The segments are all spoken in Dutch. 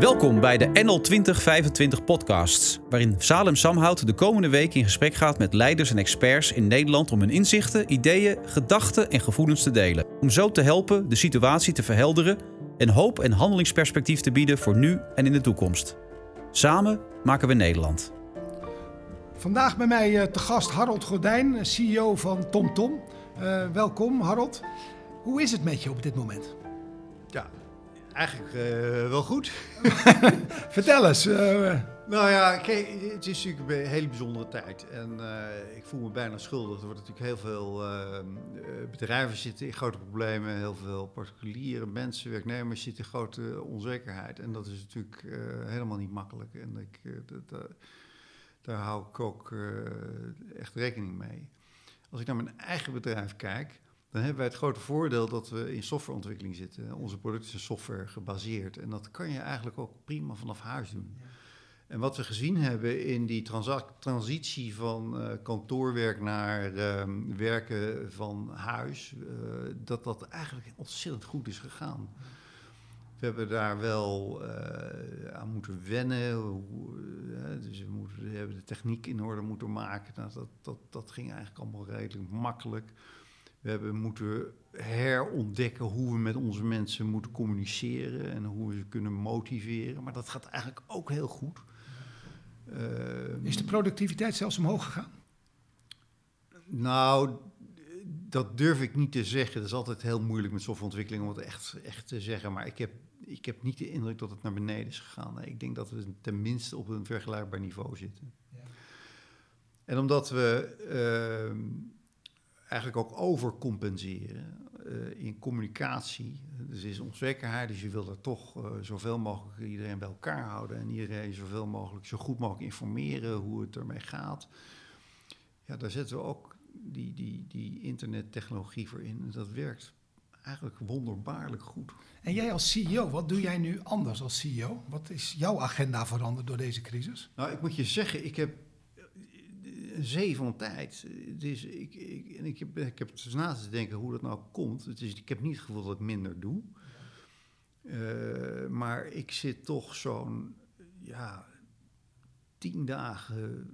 Welkom bij de NL 2025 podcasts, waarin Salem Samhout de komende week in gesprek gaat met leiders en experts in Nederland om hun inzichten, ideeën, gedachten en gevoelens te delen. Om zo te helpen de situatie te verhelderen en hoop en handelingsperspectief te bieden voor nu en in de toekomst. Samen maken we Nederland. Vandaag bij mij eh, te gast Harold Gordijn, CEO van TomTom. Uh, welkom Harold. Hoe is het met je op dit moment? Ja, eigenlijk uh, wel goed. Vertel eens. Uh... Nou ja, kijk, het is natuurlijk een hele bijzondere tijd. En uh, ik voel me bijna schuldig. Er worden natuurlijk heel veel bedrijven zitten in grote problemen. Heel veel particuliere mensen, werknemers zitten in grote onzekerheid. En dat is natuurlijk helemaal niet makkelijk. En ik, dat, daar hou ik ook echt rekening mee. Als ik naar mijn eigen bedrijf kijk dan hebben wij het grote voordeel dat we in softwareontwikkeling zitten. Onze producten zijn software gebaseerd. En dat kan je eigenlijk ook prima vanaf huis doen. En wat we gezien hebben in die transitie van uh, kantoorwerk naar uh, werken van huis, uh, dat dat eigenlijk ontzettend goed is gegaan. We hebben daar wel eh, aan moeten wennen. Hoe, dus we, moeten, we hebben de techniek in orde moeten maken. Nou, dat, dat, dat ging eigenlijk allemaal redelijk makkelijk. We hebben moeten herontdekken hoe we met onze mensen moeten communiceren en hoe we ze kunnen motiveren. Maar dat gaat eigenlijk ook heel goed. Uh, is de productiviteit zelfs omhoog gegaan? Nou, dat durf ik niet te zeggen. Dat is altijd heel moeilijk met softwareontwikkeling om het echt, echt te zeggen. Maar ik heb, ik heb niet de indruk dat het naar beneden is gegaan. Ik denk dat we tenminste op een vergelijkbaar niveau zitten. Ja. En omdat we. Uh, eigenlijk ook overcompenseren uh, in communicatie. Dus is onzekerheid, dus je wil er toch uh, zoveel mogelijk iedereen bij elkaar houden en iedereen zoveel mogelijk, zo goed mogelijk informeren hoe het ermee gaat. Ja, daar zetten we ook die, die, die internettechnologie voor in. En dat werkt eigenlijk wonderbaarlijk goed. En jij als CEO, wat doe jij nu anders als CEO? Wat is jouw agenda veranderd door deze crisis? Nou, ik moet je zeggen, ik heb zee van tijd. Dus ik, ik, en ik heb, ik heb het dus naast te denken hoe dat nou komt. Het is, ik heb niet het gevoel dat ik minder doe. Uh, maar ik zit toch zo'n ja, tien dagen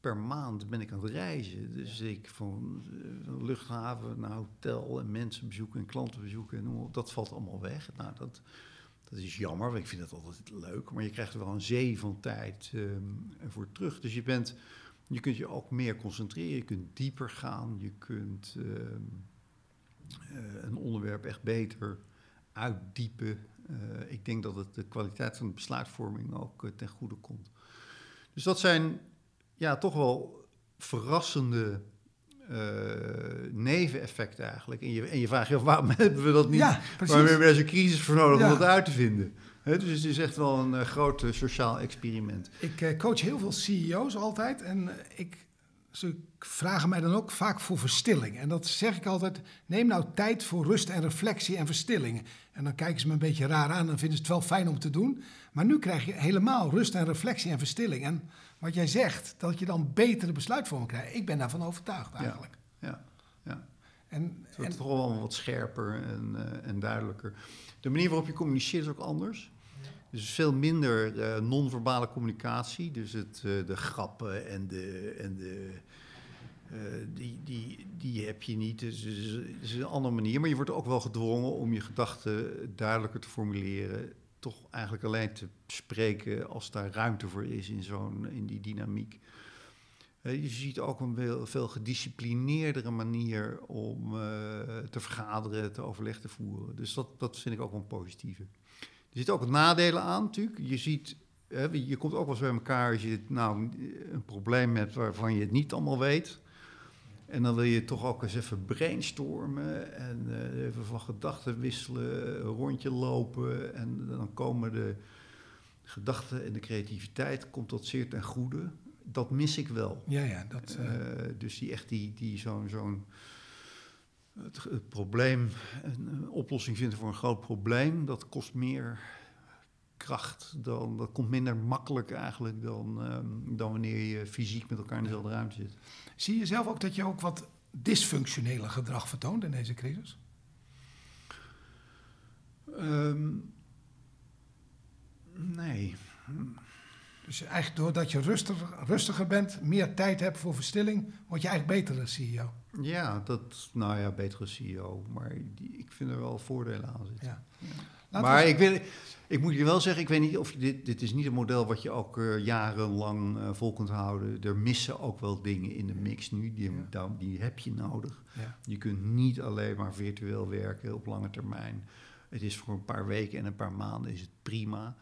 per maand ben ik aan het reizen. Dus ik van, van luchthaven naar hotel en mensen bezoeken en klanten bezoeken. En dat valt allemaal weg. Nou, dat, dat is jammer, want ik vind dat altijd leuk. Maar je krijgt er wel een zee van tijd um, voor terug. Dus je bent je kunt je ook meer concentreren, je kunt dieper gaan, je kunt uh, uh, een onderwerp echt beter uitdiepen. Uh, ik denk dat het de kwaliteit van de besluitvorming ook eh, ten goede komt. Dus dat zijn ja, toch wel verrassende neveneffecten eigenlijk. En je, en je vraagt je af, waarom hebben we dat niet? Ja, waarom hebben we deze crisis voor nodig ja. om dat uit te vinden? Dus het is echt wel een uh, groot uh, sociaal experiment. Ik uh, coach heel veel CEO's altijd en ik, ze vragen mij dan ook vaak voor verstilling. En dat zeg ik altijd, neem nou tijd voor rust en reflectie en verstilling. En dan kijken ze me een beetje raar aan en vinden ze het wel fijn om te doen. Maar nu krijg je helemaal rust en reflectie en verstilling. En wat jij zegt, dat je dan betere besluitvorming krijgt. Ik ben daarvan overtuigd eigenlijk. Ja, ja. ja. En, het wordt en, toch wel wat scherper en, en duidelijker. De manier waarop je communiceert is ook anders. Dus veel minder uh, non-verbale communicatie. Dus het, uh, de grappen en de. En de uh, die, die, die heb je niet. Dus het is, het is, een andere manier. Maar je wordt ook wel gedwongen om je gedachten duidelijker te formuleren. Toch eigenlijk alleen te spreken als daar ruimte voor is in, zo'n, in die dynamiek. je ziet ook een veel gedisciplineerdere manier om te vergaderen, te overleg te voeren. Dus dat, dat vind ik ook wel een positieve. Er zitten ook nadelen aan natuurlijk. Je ziet, hè, je komt ook wel eens bij elkaar als je nou een probleem hebt waarvan je het niet allemaal weet. En dan wil je toch ook eens even brainstormen en uh, even van gedachten wisselen, een rondje lopen. En dan komen de gedachten en de creativiteit komt tot zeer ten goede. Dat mis ik wel. Ja, ja. Dat, uh... Uh, dus die echt die, die zo'n zo'n het, het, probleem, een, oplossing vinden voor een groot probleem, dat kost meer kracht. Dan, dat komt minder makkelijk eigenlijk dan, um, dan wanneer je fysiek met elkaar in dezelfde ruimte zit. Zie je zelf ook dat je ook wat dysfunctionele gedrag vertoont in deze crisis? Um, nee, Dus eigenlijk doordat je rustiger, rustiger bent, meer tijd hebt voor verstilling, word je eigenlijk betere CEO. Ja, dat, nou ja, betere CEO. Maar die, ik vind er wel voordelen aan zitten. Ja. Maar ik, wil, ik moet je wel zeggen, ik weet niet of je dit, dit is niet een model wat je ook eh, jarenlang eh, vol kunt houden. Er missen ook wel dingen in de mix nu, die, Ja. die heb je nodig. Je kunt niet alleen maar virtueel werken op lange termijn. Het is voor een paar weken en een paar maanden is het prima.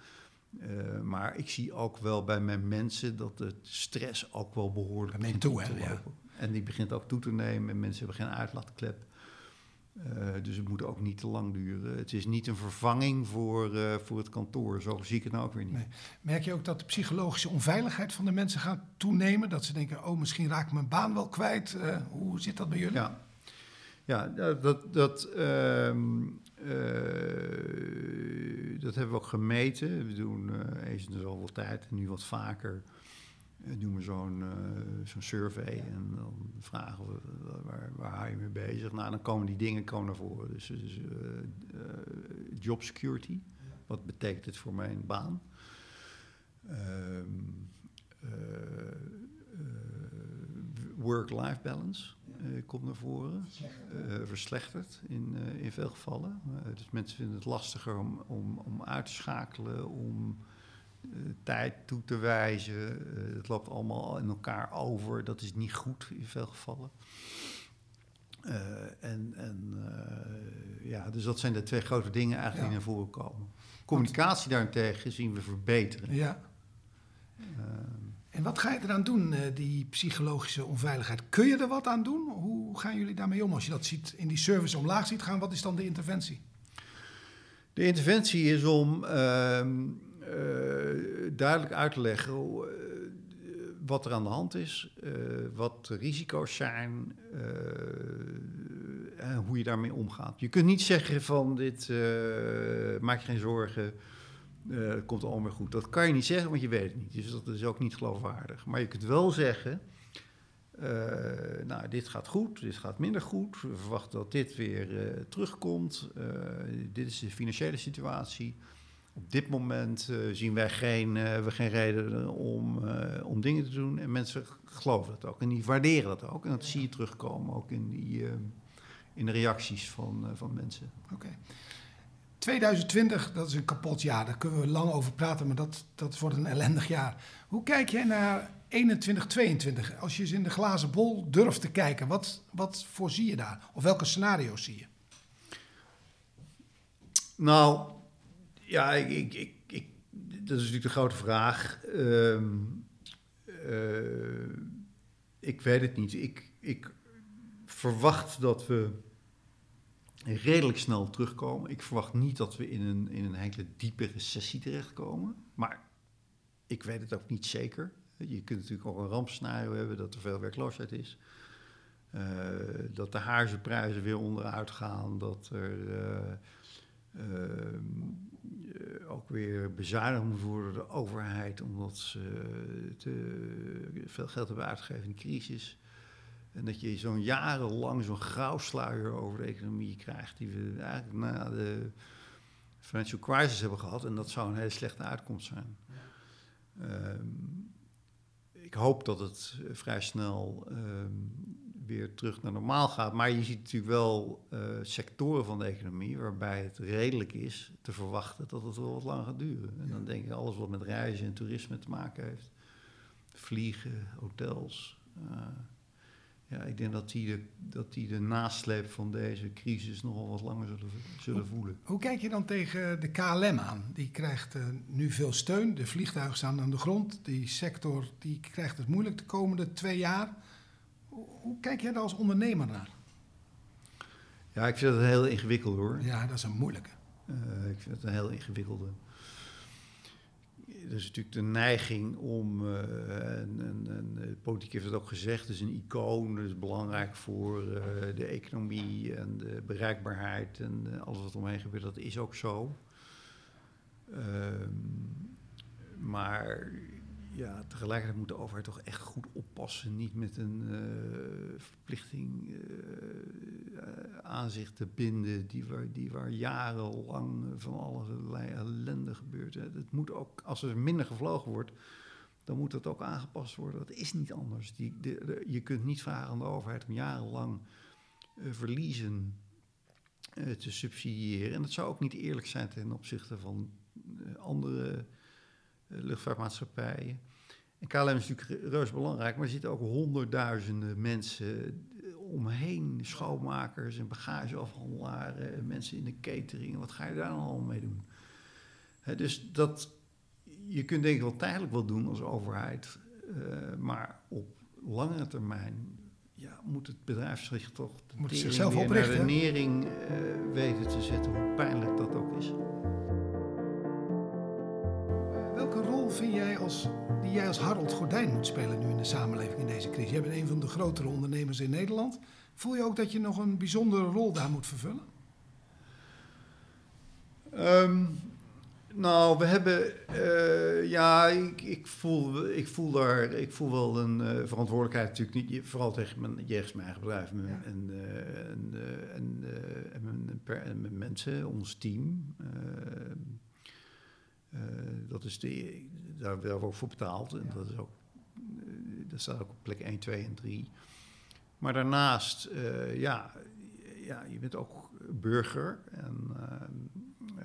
Eh, maar ik zie ook wel bij mijn mensen dat de stress ook wel behoorlijk neemt toe, hè, ja. En die begint ook toe te nemen en mensen hebben geen uitlaatklep. Eh, dus het moet ook niet te lang duren. Het is niet een vervanging voor, eh, voor het kantoor. Zo zie ik het nou ook weer niet. Nee. Merk je ook dat de psychologische onveiligheid van de mensen gaat toenemen? Dat ze denken, oh, misschien raak ik mijn baan wel kwijt. Eh, hoe zit dat bij jullie? Ja, ja dat, dat, dat, ehm, eh, dat hebben we ook gemeten. We doen eens in de zoveel tijd en nu wat vaker. Eh, doen we zo'n eh, zo'n survey en dan vragen we eh, waar, waar hou je mee bezig. Nou, dan komen die dingen komen naar voren. Dus, dus eh, eh, job security, wat betekent het voor mijn baan? Ehm, eh, eh, work-life balance eh, komt naar voren. Eh, verslechterd in, eh, in veel gevallen. Eh, dus mensen vinden het lastiger om, om, om uit te schakelen, om eh, tijd toe te wijzen. Eh, het loopt allemaal in elkaar over. Dat is niet goed in veel gevallen. Eh, en en eh, ja, dus dat zijn de twee grote dingen eigenlijk die naar voren komen. Communicatie daarentegen zien we verbeteren. Ja. En wat ga je eraan doen, eh, die psychologische onveiligheid? Kun je er wat aan doen? Hoe gaan jullie daarmee om als je dat ziet, in die service omlaag ziet gaan? Wat is dan de interventie? De interventie is om ehm, eh, duidelijk uit te leggen eh, wat er aan de hand is, eh, wat de risico's zijn eh, en hoe je daarmee omgaat. Je kunt niet zeggen van dit, eh, maak je geen zorgen, eh, het komt allemaal goed. Dat kan je niet zeggen, want je weet het niet. Dus dat is ook niet geloofwaardig. Maar je kunt wel zeggen, eh, nou, dit gaat goed, dit gaat minder goed. We verwachten dat dit weer eh, terugkomt. Eh, dit is de financiële situatie. Op dit moment eh, zien wij geen, eh, we geen reden om, eh, om dingen te doen. En mensen geloven dat ook. En die waarderen dat ook. En dat zie je terugkomen ook in, die, eh, in de reacties van, van mensen. Oké. 2020, dat is een kapot jaar. Daar kunnen we lang over praten, maar dat, dat wordt een ellendig jaar. Hoe kijk jij naar 21, 22? Als je eens in de glazen bol durft te kijken, wat, wat voorzie je daar? Of welke scenario's zie je? Nou, ja, ik, dat is natuurlijk de grote vraag. Ehm, eh, ik weet het niet. Ik, ik verwacht dat we redelijk snel terugkomen. Ik verwacht niet dat we in een, in een hele diepe recessie terechtkomen. Maar ik weet het ook niet zeker. Je kunt natuurlijk ook een rampscenario hebben dat er veel werkloosheid is. Eh, dat de huizenprijzen weer onderuit gaan. Dat er eh, ook weer bezuinigd moet worden door de overheid. Omdat ze te veel geld hebben uitgegeven in de crisis. En dat je zo'n jarenlang zo'n grauwsluier over de economie krijgt. Die we eigenlijk na de financial crisis hebben gehad. En dat zou een hele slechte uitkomst zijn. Ehm, ik hoop dat het eh, vrij snel ehm, weer terug naar normaal gaat. Maar je ziet natuurlijk wel eh, sectoren van de economie waarbij het redelijk is te verwachten dat het wel wat langer gaat duren. En dan denk ik alles wat met reizen en toerisme te maken heeft. Vliegen, hotels. eh, ja, ik denk dat die, de, dat die de nasleep van deze crisis nogal wat langer zullen, zullen voelen. Hoe kijk je dan tegen de KLM aan? Die krijgt eh, nu veel steun. De vliegtuigen staan aan de grond. Die sector die krijgt het moeilijk de komende twee jaar. Hoe, kijk jij daar als ondernemer naar? Ja, ik vind het heel ingewikkeld hoor. Ja, dat is een moeilijke. Eh, ik vind het een heel ingewikkelde. Er is natuurlijk de neiging om, eh, en, en, politiek heeft het ook gezegd, is een icoon, het is belangrijk voor eh, de economie en de bereikbaarheid en alles wat omheen gebeurt, dat is ook zo. Ehm, maar ja, tegelijkertijd moet de overheid toch echt goed oppassen. Niet met een eh, verplichting eh, aan zich te binden die waar, die waar jarenlang van allerlei ellende gebeurt. Hè. Het moet ook, als er minder gevlogen wordt, dan moet dat ook aangepast worden. Dat is niet anders. Die, de, je kunt niet vragen aan de overheid om jarenlang uh, verliezen uh, te subsidiëren. En dat zou ook niet eerlijk zijn ten opzichte van uh, andere luchtvaartmaatschappijen. En KLM is natuurlijk reus belangrijk, maar er zitten ook honderdduizenden mensen omheen. Schoonmakers en bagageafhandelaren, mensen in de catering. Wat ga je daar dan allemaal mee doen? dus dat, je kunt denk ik wel tijdelijk wel doen als overheid. Uh, maar op langere termijn ja, moet het bedrijf zich toch moet het zichzelf oprichten. naar de nering uh, weten te zetten, hoe pijnlijk dat ook is. Als, die jij als Harold Gordijn moet spelen nu in de samenleving in deze crisis? Jij bent een van de grotere ondernemers in Nederland. Voel je ook dat je nog een bijzondere rol daar moet vervullen? Um, nou, we hebben, uh, ja, ik, ik, voel, ik, voel daar, ik voel wel een uh, verantwoordelijkheid natuurlijk, niet, vooral tegen mijn, jegens mijn eigen bedrijf ja. en, uh, en, en, en, mijn, per, en, mijn, mensen, ons team. Dat is de, daar hebben we ook voor betaald en ja. dat, is ook, dat staat ook op plek 1, 2 en 3. Maar daarnaast, ja, ja, je bent ook burger en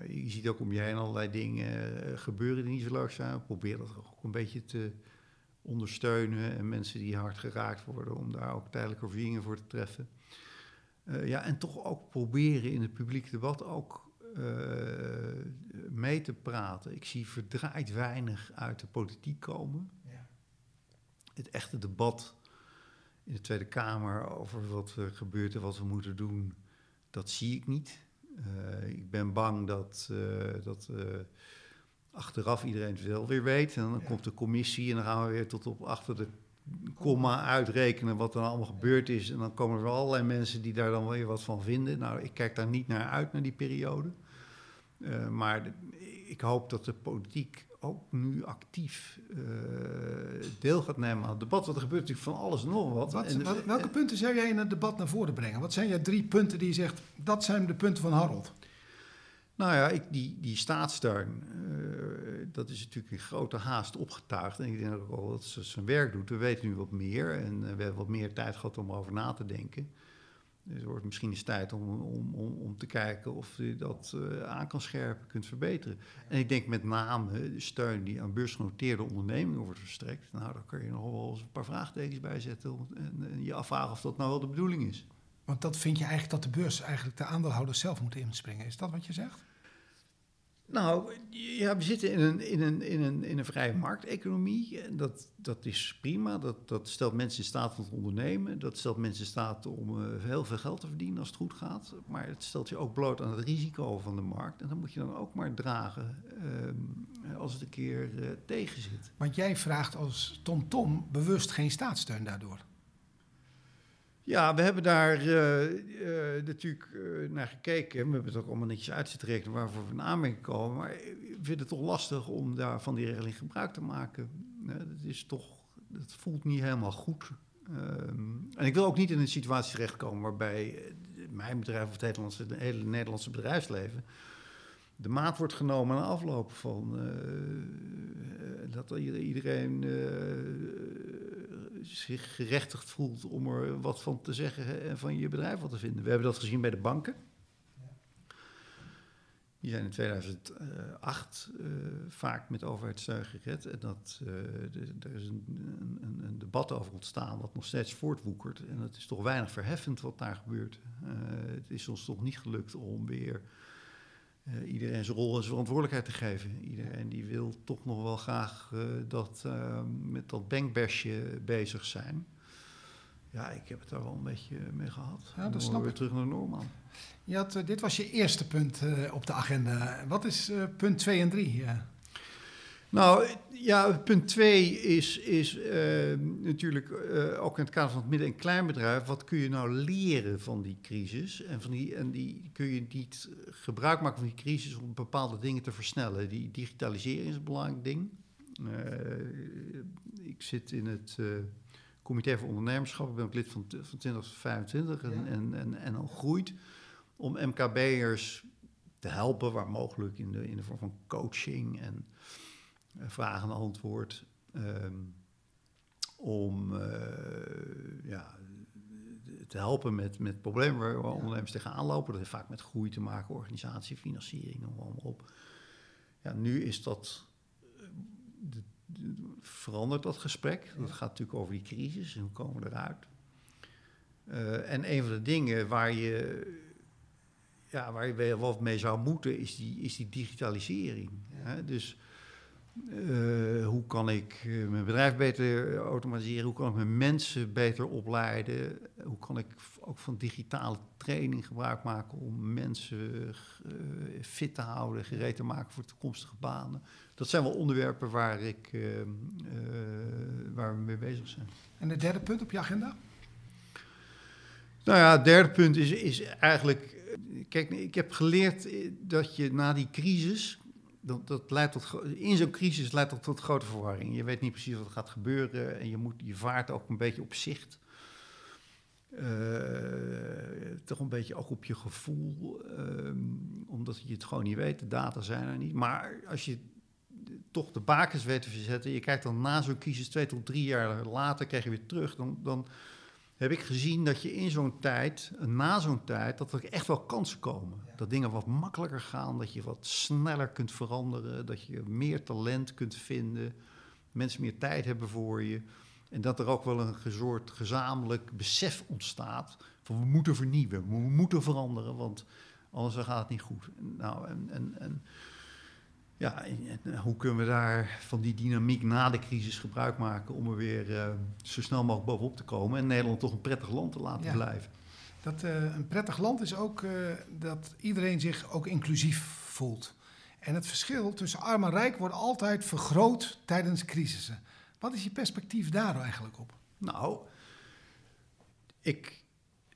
je ziet ook om je heen allerlei dingen eh, gebeuren die niet zo leuk zijn. Probeer dat ook een beetje te ondersteunen. En mensen die hard geraakt worden, om daar ook tijdelijke overwinningen voor te treffen. Uh, ja, en toch ook proberen in het publiek debat ook mee te praten. Ik zie verdraaid weinig uit de politiek komen. Ja. Het echte debat in de Tweede Kamer over wat er gebeurt en wat we moeten doen, dat zie ik niet. Uh, ik ben bang dat, uh, dat uh, achteraf iedereen het wel weer weet. En dan ja. komt de commissie en dan gaan we weer tot op achter de komma uitrekenen wat er allemaal gebeurd is. En dan komen er allerlei mensen die daar dan weer wat van vinden. Nou, ik kijk daar niet naar uit, naar die periode. Maar de, ik hoop dat de politiek ook nu actief uh, deel gaat nemen aan het debat. Want er gebeurt natuurlijk van alles en nog wat. wat, en, wat welke punten zou jij in het debat naar voren brengen? Wat zijn jouw drie punten die je zegt, dat zijn de punten van Harold? Nou ja, ik, die, die staatssteun, uh, dat is natuurlijk in grote haast opgetuigd. En ik denk ook wel dat ze zijn werk doet. We weten nu wat meer en we hebben wat meer tijd gehad om over na te denken. Dus het wordt misschien eens tijd om, om, om, om te kijken of je dat uh, aan kan scherpen, kunt verbeteren. En ik denk met name de steun die aan beursgenoteerde ondernemingen wordt verstrekt. Nou, daar kun je nog wel eens een paar vraagtekens bij zetten en, en je afvragen of dat nou wel de bedoeling is. Want dat vind je eigenlijk dat de beurs eigenlijk de aandeelhouders zelf moeten inspringen. Is dat wat je zegt? Nou, ja, we zitten in een, in een, in een, in een vrije markteconomie. Dat, dat is prima. Dat, dat stelt mensen in staat om te ondernemen. Dat stelt mensen in staat om uh, heel veel geld te verdienen als het goed gaat. Maar het stelt je ook bloot aan het risico van de markt. En dat moet je dan ook maar dragen uh, als het een keer uh, tegen zit. Want jij vraagt als TomTom Tom bewust geen staatssteun daardoor. Ja, we hebben daar uh, uh, natuurlijk uh, naar gekeken. We hebben het ook allemaal netjes uit rekenen waarvoor we in aanmerking komen. Maar ik vind het toch lastig om daar van die regeling gebruik te maken. dat is toch, dat voelt niet helemaal goed. Um, en ik wil ook niet in een situatie terechtkomen waarbij mijn bedrijf of het, hele Nederlandse bedrijfsleven de maat wordt genomen na afloop van dat iedereen zich gerechtigd voelt om er wat van te zeggen en van je bedrijf wat te vinden. We hebben dat gezien bij de banken. Die zijn in 2008 uh, eh, vaak met overheidssteun gered. En dat, de, er is een, een, een, debat over ontstaan wat nog steeds voortwoekert. En het is toch weinig verheffend wat daar gebeurt. Uh, het is ons toch niet gelukt om weer uh, iedereen zijn rol en zijn verantwoordelijkheid te geven. Iedereen die wil toch nog wel graag uh, dat, uh, met dat bankbashje bezig zijn. Ja, ik heb het daar wel een beetje mee gehad. Ja, dat snap weer terug naar Norman. Je had, dit was je eerste punt op de agenda. Wat is punt 2 en 3? Nou, ja, punt twee is, is uh, natuurlijk uh, ook in het kader van het midden- en kleinbedrijf. Wat kun je nou leren van die crisis? En, van die, en die, kun je niet gebruik maken van die crisis om bepaalde dingen te versnellen? Die digitalisering is een belangrijk ding. Uh, ik zit in het Comité voor Ondernemerschap. Ik ben ook lid van, van 2025 en, ja. en, en, en al groeit. Om MKB'ers te helpen waar mogelijk in de, in de vorm van coaching en vragen en antwoord. ehm, om uh, ja, te helpen met, met problemen waar, waar ondernemers tegenaan lopen. Dat heeft vaak met groei te maken, organisatie, financiering, noem maar op. Ja, nu is dat, de, verandert dat gesprek. Dat gaat natuurlijk over die crisis en hoe komen we eruit. Uh, en een van de dingen waar je, ja, waar je wat mee zou moeten, is die, is die digitalisering. Hè? Dus uh, hoe kan ik uh, mijn bedrijf beter automatiseren? Hoe kan ik mijn mensen beter opleiden? Hoe kan ik ook van digitale training gebruik maken om mensen uh, fit te houden, gereed te maken voor toekomstige banen? Dat zijn wel onderwerpen waar, ik, waar we mee bezig zijn. En het derde punt op je agenda? Nou ja, het derde punt is, is eigenlijk. Kijk, ik heb geleerd dat je na die crisis dat, dat leidt tot, in zo'n crisis leidt dat tot grote verwarring. Je weet niet precies wat er gaat gebeuren en je, moet, je vaart ook een beetje op zicht. Uh, toch een beetje ook op je gevoel, uh, omdat je het gewoon niet weet, de data zijn er niet. Maar als je toch de bakens weet te verzetten, je kijkt dan na zo'n crisis twee tot drie jaar later, krijg je weer terug, dan, dan heb ik gezien dat je in zo'n tijd, na zo'n tijd, dat er echt wel kansen komen. Dat dingen wat makkelijker gaan, dat je wat sneller kunt veranderen, dat je meer talent kunt vinden, mensen meer tijd hebben voor je. En dat er ook wel een soort gezamenlijk besef ontstaat van we moeten vernieuwen, we moeten veranderen, want anders gaat het niet goed. Nou, en, en, en ja, en hoe kunnen we daar van die dynamiek na de crisis gebruik maken om er weer uh, zo snel mogelijk bovenop te komen en Nederland toch een prettig land te laten ja. blijven? Dat uh, een prettig land is ook uh, dat iedereen zich ook inclusief voelt. En het verschil tussen arm en rijk wordt altijd vergroot tijdens crisissen. Wat is je perspectief daar eigenlijk op? Nou, ik,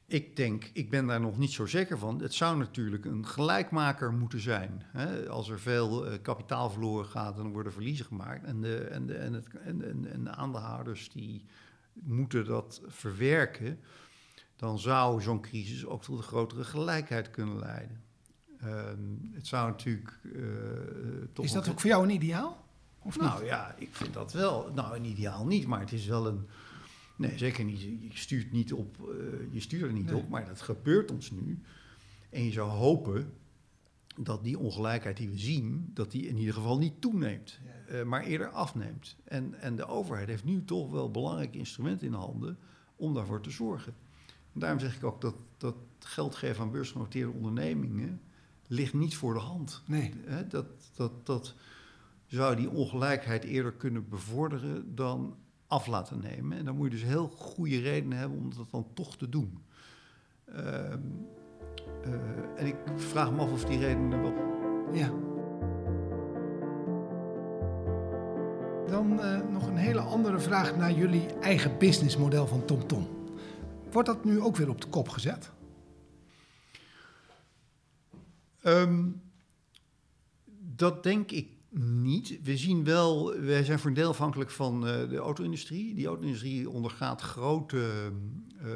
ik denk, ik ben daar nog niet zo zeker van. Het zou natuurlijk een gelijkmaker moeten zijn. Hè? Als er veel uh, kapitaal verloren gaat, dan worden verliezen gemaakt. En de, en, de, en, het, en, en de aandeelhouders die moeten dat verwerken. Dan zou zo'n crisis ook tot een grotere gelijkheid kunnen leiden. Um, het zou natuurlijk. Uh, toch is dat ook voor jou een ideaal? Of nou niet? ja, ik vind dat wel. Nou, een ideaal niet, maar het is wel een Nee, zeker niet. Je stuurt, niet op, uh, je stuurt er niet op, maar dat gebeurt ons nu. En je zou hopen dat die ongelijkheid die we zien, dat die in ieder geval niet toeneemt, ja. uh, maar eerder afneemt. En, en de overheid heeft nu toch wel belangrijke instrumenten in handen om daarvoor te zorgen. En daarom zeg ik ook dat, dat geld geven aan beursgenoteerde ondernemingen ligt niet voor de hand. Nee. Dat, dat, dat zou die ongelijkheid eerder kunnen bevorderen dan af laten nemen. En dan moet je dus heel goede redenen hebben om dat dan toch te doen. Uh, uh, en ik vraag me af of die redenen wel. Ja. Dan uh, nog een hele andere vraag naar jullie eigen businessmodel van TomTom. Tom. Wordt dat nu ook weer op de kop gezet? Um, dat denk ik niet. We zien wel, wij zijn voor een deel afhankelijk van uh, de auto-industrie. Die auto-industrie ondergaat grote uh,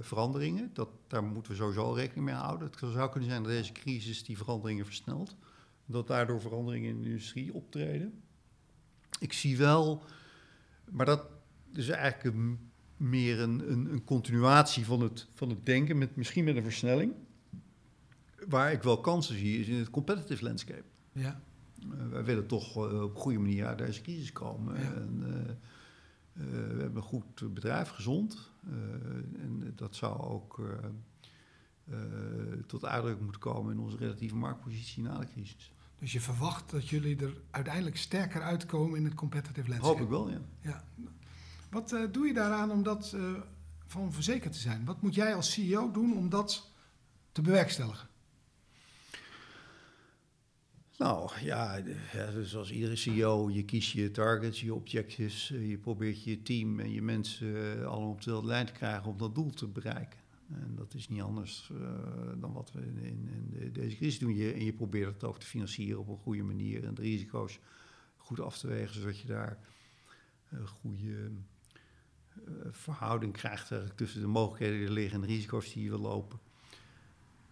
veranderingen. Dat, daar moeten we sowieso rekening mee houden. Het zou kunnen zijn dat deze crisis die veranderingen versnelt. Dat daardoor veranderingen in de industrie optreden. Ik zie wel, maar dat is eigenlijk meer een, een, een, continuatie van het, van het denken, met, misschien met een versnelling. Waar ik wel kansen zie, is in het competitive landscape. Ja. Uh, wij willen toch uh, op een goede manier uit deze crisis komen. Ja. En, uh, we hebben een goed bedrijf, gezond. en dat zou ook tot uitdrukking moeten komen in onze relatieve marktpositie na de crisis. Dus je verwacht dat jullie er uiteindelijk sterker uitkomen in het competitive landscape? Hoop ik wel, ja. ja. Wat doe je daaraan om dat van verzekerd te zijn? Wat moet jij als CEO doen om dat te bewerkstelligen? Nou ja, zoals iedere CEO, je kiest je targets, je objectives, je probeert je team en je mensen allemaal op dezelfde lijn te krijgen om dat doel te bereiken. En dat is niet anders uh, dan wat we in, in de, deze crisis doen. Je, en je probeert het ook te financieren op een goede manier en de risico's goed af te wegen, zodat je daar een goede verhouding krijgt tussen de mogelijkheden die er liggen en de risico's die je wil lopen.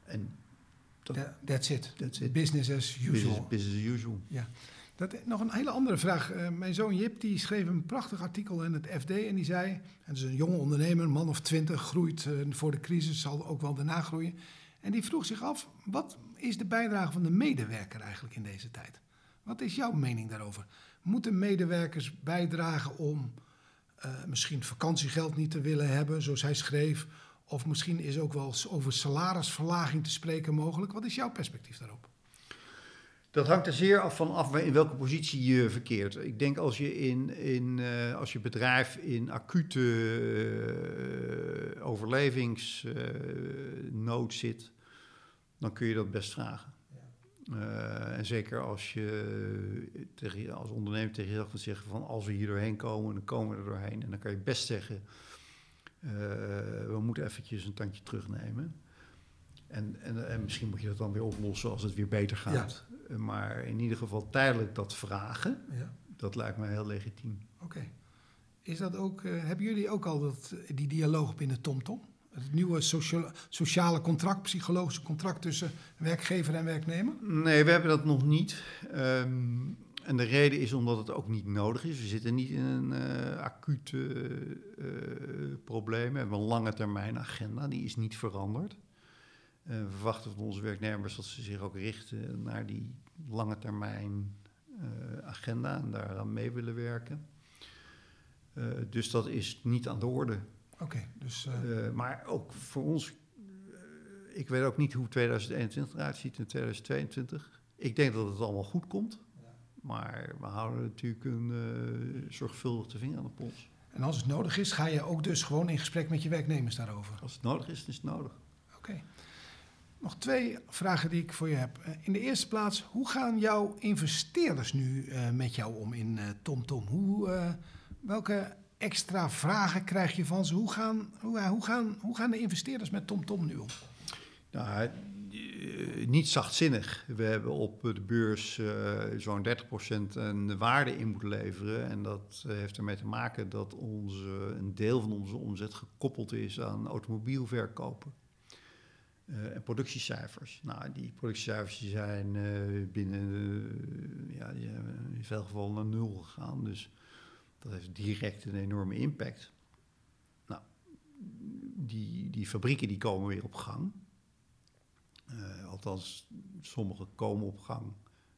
En dat, that's, it. that's it. Business as usual. Business, business as usual. Ja. Dat, nog een hele andere vraag. Uh, mijn zoon Jip die schreef een prachtig artikel in het FD en die zei... dat is een jonge ondernemer, een man of twintig, groeit uh, voor de crisis, zal ook wel daarna groeien. En die vroeg zich af, wat is de bijdrage van de medewerker eigenlijk in deze tijd? Wat is jouw mening daarover? Moeten medewerkers bijdragen om uh, misschien vakantiegeld niet te willen hebben, zoals hij schreef... Of misschien is ook wel over salarisverlaging te spreken mogelijk. Wat is jouw perspectief daarop? Dat hangt er zeer af van af in welke positie je verkeert. Ik denk als je in, in uh, als je bedrijf in acute uh, overlevingsnood uh, zit, dan kun je dat best vragen. Uh, en zeker als je tegen, als ondernemer tegen jezelf kunt zeggen van als we hier doorheen komen, dan komen we er doorheen. En dan kan je best zeggen, we moeten eventjes een tandje terugnemen. En, en, en, misschien moet je dat dan weer oplossen als het weer beter gaat. Ja. Maar in ieder geval tijdelijk dat vragen, ja. dat lijkt mij heel legitiem. Oké. Is dat ook, uh, hebben jullie ook al dat, die dialoog binnen TomTom? Het nieuwe sociale, sociale contract, psychologische contract tussen werkgever en werknemer? Nee, we hebben dat nog niet. Um, en de reden is omdat het ook niet nodig is. We zitten niet in een uh, acute uh, probleem. We hebben een lange termijn agenda, die is niet veranderd. Uh, we verwachten van onze werknemers dat ze zich ook richten naar die lange termijn agenda en daaraan mee willen werken. Dus dat is niet aan de orde. Oké, okay, dus. maar ook voor ons, ik weet ook niet hoe 2021 eruit ziet in 2022. Ik denk dat het allemaal goed komt. Maar we houden natuurlijk een zorgvuldig de vinger aan de pols. En als het nodig is, ga je ook dus gewoon in gesprek met je werknemers daarover? Als het nodig is, dan is het nodig. Oké. Okay. Nog twee vragen die ik voor je heb. Eh, in de eerste plaats, hoe gaan jouw investeerders nu uh, met jou om in uh, TomTom? Hoe, uh, welke extra vragen krijg je van ze? Hoe gaan, hoe, hoe gaan, hoe gaan de investeerders met TomTom nu om? Nou, niet zachtzinnig. We hebben op de beurs zo'n 30% een waarde in moeten leveren. En dat heeft ermee te maken dat onze, een deel van onze omzet gekoppeld is aan automobielverkopen. Uh, en productiecijfers. Nou, die productiecijfers die zijn binnen, ja, in veel gevallen naar nul gegaan. Dus dat heeft direct een enorme impact. Nou, die, die fabrieken die komen weer op gang. Althans, sommige komen op gang.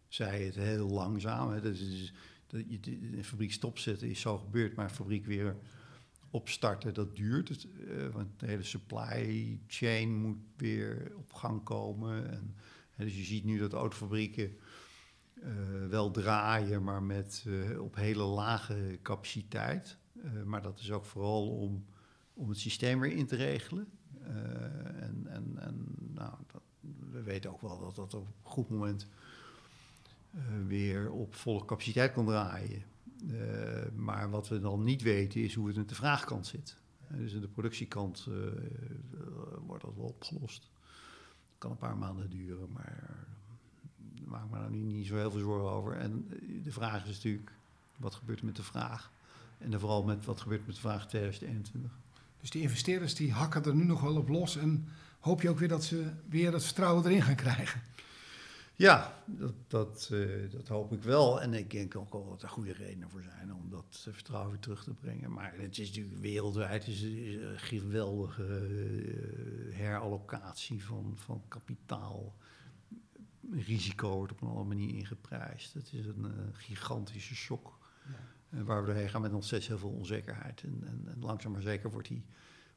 Zij het heel langzaam. Hè. Dat is, dat je de fabriek stopzetten is zo gebeurd, maar een fabriek weer opstarten, dat duurt. Het, uh, want de hele supply chain moet weer op gang komen. En, dus je ziet nu dat autofabrieken uh, wel draaien, maar met, op hele lage capaciteit. maar dat is ook vooral om, om het systeem weer in te regelen. en en, en nou, dat, we weten ook wel dat dat op een goed moment weer op volle capaciteit kan draaien. Uh, maar wat we dan niet weten is hoe het met de vraagkant zit. Uh, dus aan de productiekant wordt dat wel opgelost. Het kan een paar maanden duren, maar daar maak me daar nu niet zo heel veel zorgen over. En de vraag is natuurlijk, wat gebeurt er met de vraag? En dan vooral met wat gebeurt met de vraag 2021. Dus die investeerders die hakken er nu nog wel op los en hoop je ook weer dat ze weer het vertrouwen erin gaan krijgen? Ja, dat, dat, uh, dat hoop ik wel. En ik denk ook wel dat er goede redenen voor zijn om dat vertrouwen weer terug te brengen. Maar het is natuurlijk wereldwijd is, is een geweldige uh, herallocatie van, van kapitaal. Risico wordt op een andere manier ingeprijsd. Het is een uh, gigantische shock. Ja. waar we doorheen gaan met nog steeds heel veel onzekerheid. En, en, en langzaam maar zeker wordt, die,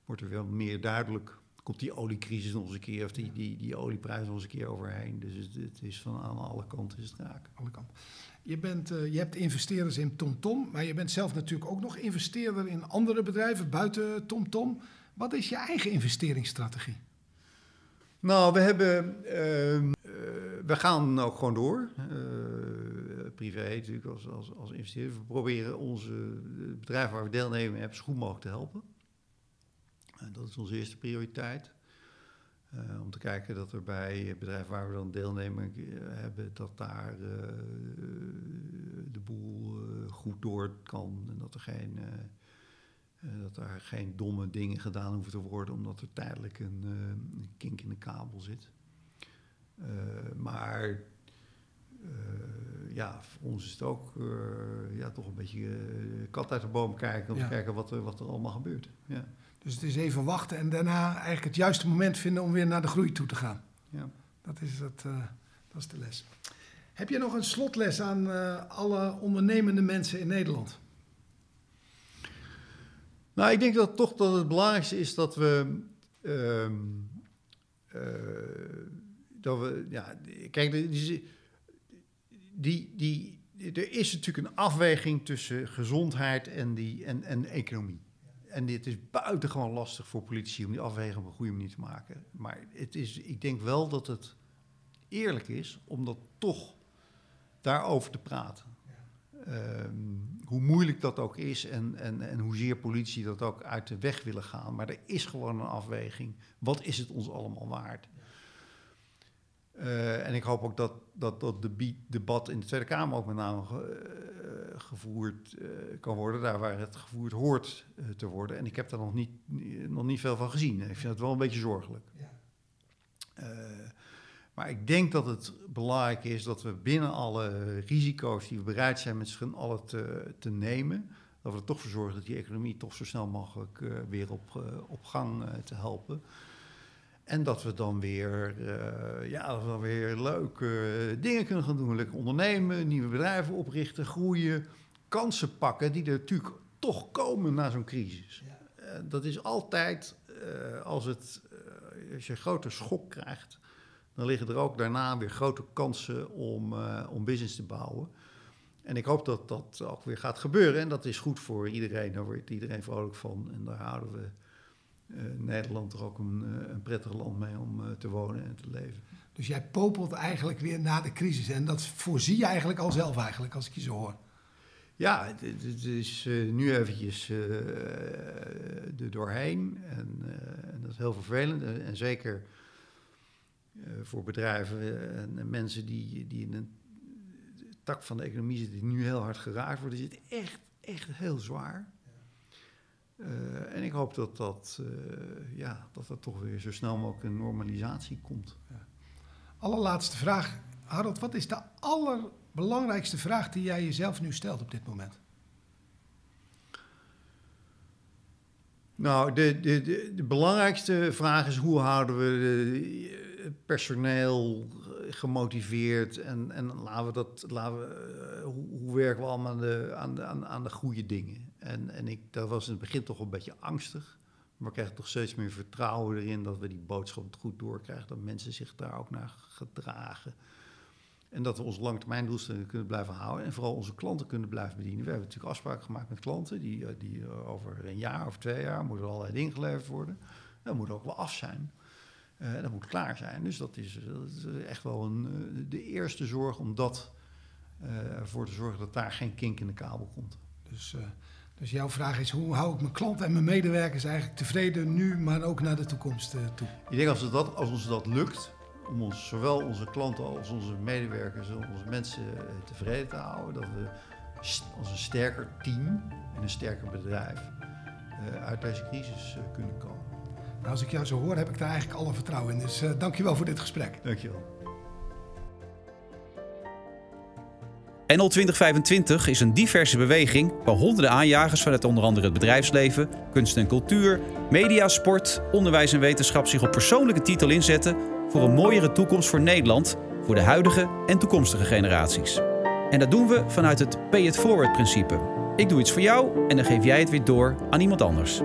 wordt er wel meer duidelijk komt die oliecrisis nog eens een keer, of die, die, die olieprijs nog eens een keer overheen. Dus het, het is van aan alle kanten is het raak. Alle kanten. Je, bent, uh, je hebt investeerders in TomTom, maar je bent zelf natuurlijk ook nog investeerder in andere bedrijven buiten TomTom. Wat is je eigen investeringsstrategie? Nou, we hebben. Uh, uh, we gaan ook gewoon door. privé natuurlijk als, als, als investeerder. We proberen onze bedrijven waar we deelnemen hebben zo goed mogelijk te helpen. En dat is onze eerste prioriteit. Uh, om te kijken dat er bij bedrijven waar we dan deelnemen uh, hebben, dat daar uh, de boel goed door kan. En dat er geen, dat er geen domme dingen gedaan hoeven te worden, omdat er tijdelijk een, een kink in de kabel zit. maar ja, voor ons is het ook ja, toch een beetje kat uit de boom kijken. Om te kijken wat, er, wat er allemaal gebeurt. Ja. Dus het is even wachten en daarna eigenlijk het juiste moment vinden om weer naar de groei toe te gaan. Ja. Dat, is het, dat is de les. Heb je nog een slotles aan alle ondernemende mensen in Nederland? Nou, ik denk dat toch dat het belangrijkste is dat we. Ehm, eh, dat we ja, kijk, die, die, die, er is natuurlijk een afweging tussen gezondheid en, die, en, en economie. En dit is buitengewoon lastig voor politici om die afweging op een goede manier te maken. Maar het is, ik denk wel dat het eerlijk is om dat toch daarover te praten. Ehm, hoe moeilijk dat ook is en, en, en hoezeer politie dat ook uit de weg willen gaan. Maar er is gewoon een afweging. Wat is het ons allemaal waard? Uh, en ik hoop ook dat dat, dat de debat in de Tweede Kamer ook met name uh, gevoerd uh, kan worden, daar waar het gevoerd hoort te worden. En ik heb daar nog niet, nog niet veel van gezien. Ik vind het wel een beetje zorgelijk. Ja. Maar ik denk dat het belangrijk is dat we binnen alle risico's die we bereid zijn met z'n allen te, te nemen, dat we er toch voor zorgen dat die economie toch zo snel mogelijk weer op, op gang te helpen. En dat we dan weer, ja, dat we dan weer leuke dingen kunnen gaan doen. Lekker ondernemen, nieuwe bedrijven oprichten, groeien, kansen pakken die er natuurlijk toch komen na zo'n crisis. Ja. dat is altijd, als, het, als je een grote schok krijgt, dan liggen er ook daarna weer grote kansen om, om business te bouwen. En ik hoop dat dat ook weer gaat gebeuren. En dat is goed voor iedereen. Daar wordt iedereen vrolijk van. En daar houden we Nederland er ook een, uh, een prettig land mee om te wonen en te leven. Dus jij popelt eigenlijk weer na de crisis. En dat voorzie je eigenlijk al zelf eigenlijk, als ik je zo hoor. Ja, het, het is nu eventjes er doorheen. En, en, dat is heel vervelend. En, en zeker eh, voor bedrijven eh, en, mensen die, die in een tak van de economie zitten, die nu heel hard geraakt worden, is het echt, echt heel zwaar. Uh, en ik hoop dat dat, uh, ja, dat er toch weer zo snel mogelijk een normalisatie komt. Ja. Allerlaatste vraag. Harold, wat is de allerbelangrijkste vraag die jij jezelf nu stelt op dit moment? Nou, de, de, de, de belangrijkste vraag is hoe houden we de, personeel gemotiveerd en, en laten we dat, laten we, eh, hoe, hoe, werken we allemaal aan de, aan de, aan, aan de goede dingen? En, en ik, dat was in het begin toch een beetje angstig, maar ik krijg toch steeds meer vertrouwen erin dat we die boodschap goed doorkrijgen, dat mensen zich daar ook naar gedragen. En dat we onze langetermijndoelstellingen kunnen blijven houden en vooral onze klanten kunnen blijven bedienen. We hebben natuurlijk afspraken gemaakt met klanten die, eh, die eh, over een jaar of twee jaar moeten allerlei dingen geleverd worden. Dat moet ook wel af zijn. Uh, dat moet klaar zijn. Dus dat is, dat is echt wel een, uh, de eerste zorg om dat uh, ervoor te zorgen dat daar geen kink in de kabel komt. Dus, dus jouw vraag is: hoe hou ik mijn klanten en mijn medewerkers eigenlijk tevreden nu, maar ook naar de toekomst toe? Ik denk als, dat, als ons dat lukt, om ons, zowel onze klanten als onze medewerkers en onze mensen tevreden te houden, dat we als een sterker team en een sterker bedrijf uit deze crisis kunnen komen. Nou, als ik jou zo hoor, heb ik daar eigenlijk alle vertrouwen in. Dus uh, dankjewel voor dit gesprek. Dankjewel. NL 2025 is een diverse beweging waar honderden aanjagers vanuit onder andere het bedrijfsleven, kunst en cultuur, media, sport, onderwijs en wetenschap zich op persoonlijke titel inzetten voor een mooiere toekomst voor Nederland, voor de huidige en toekomstige generaties. En dat doen we vanuit het Pay It Forward principe. Ik doe iets voor jou en dan geef jij het weer door aan iemand anders.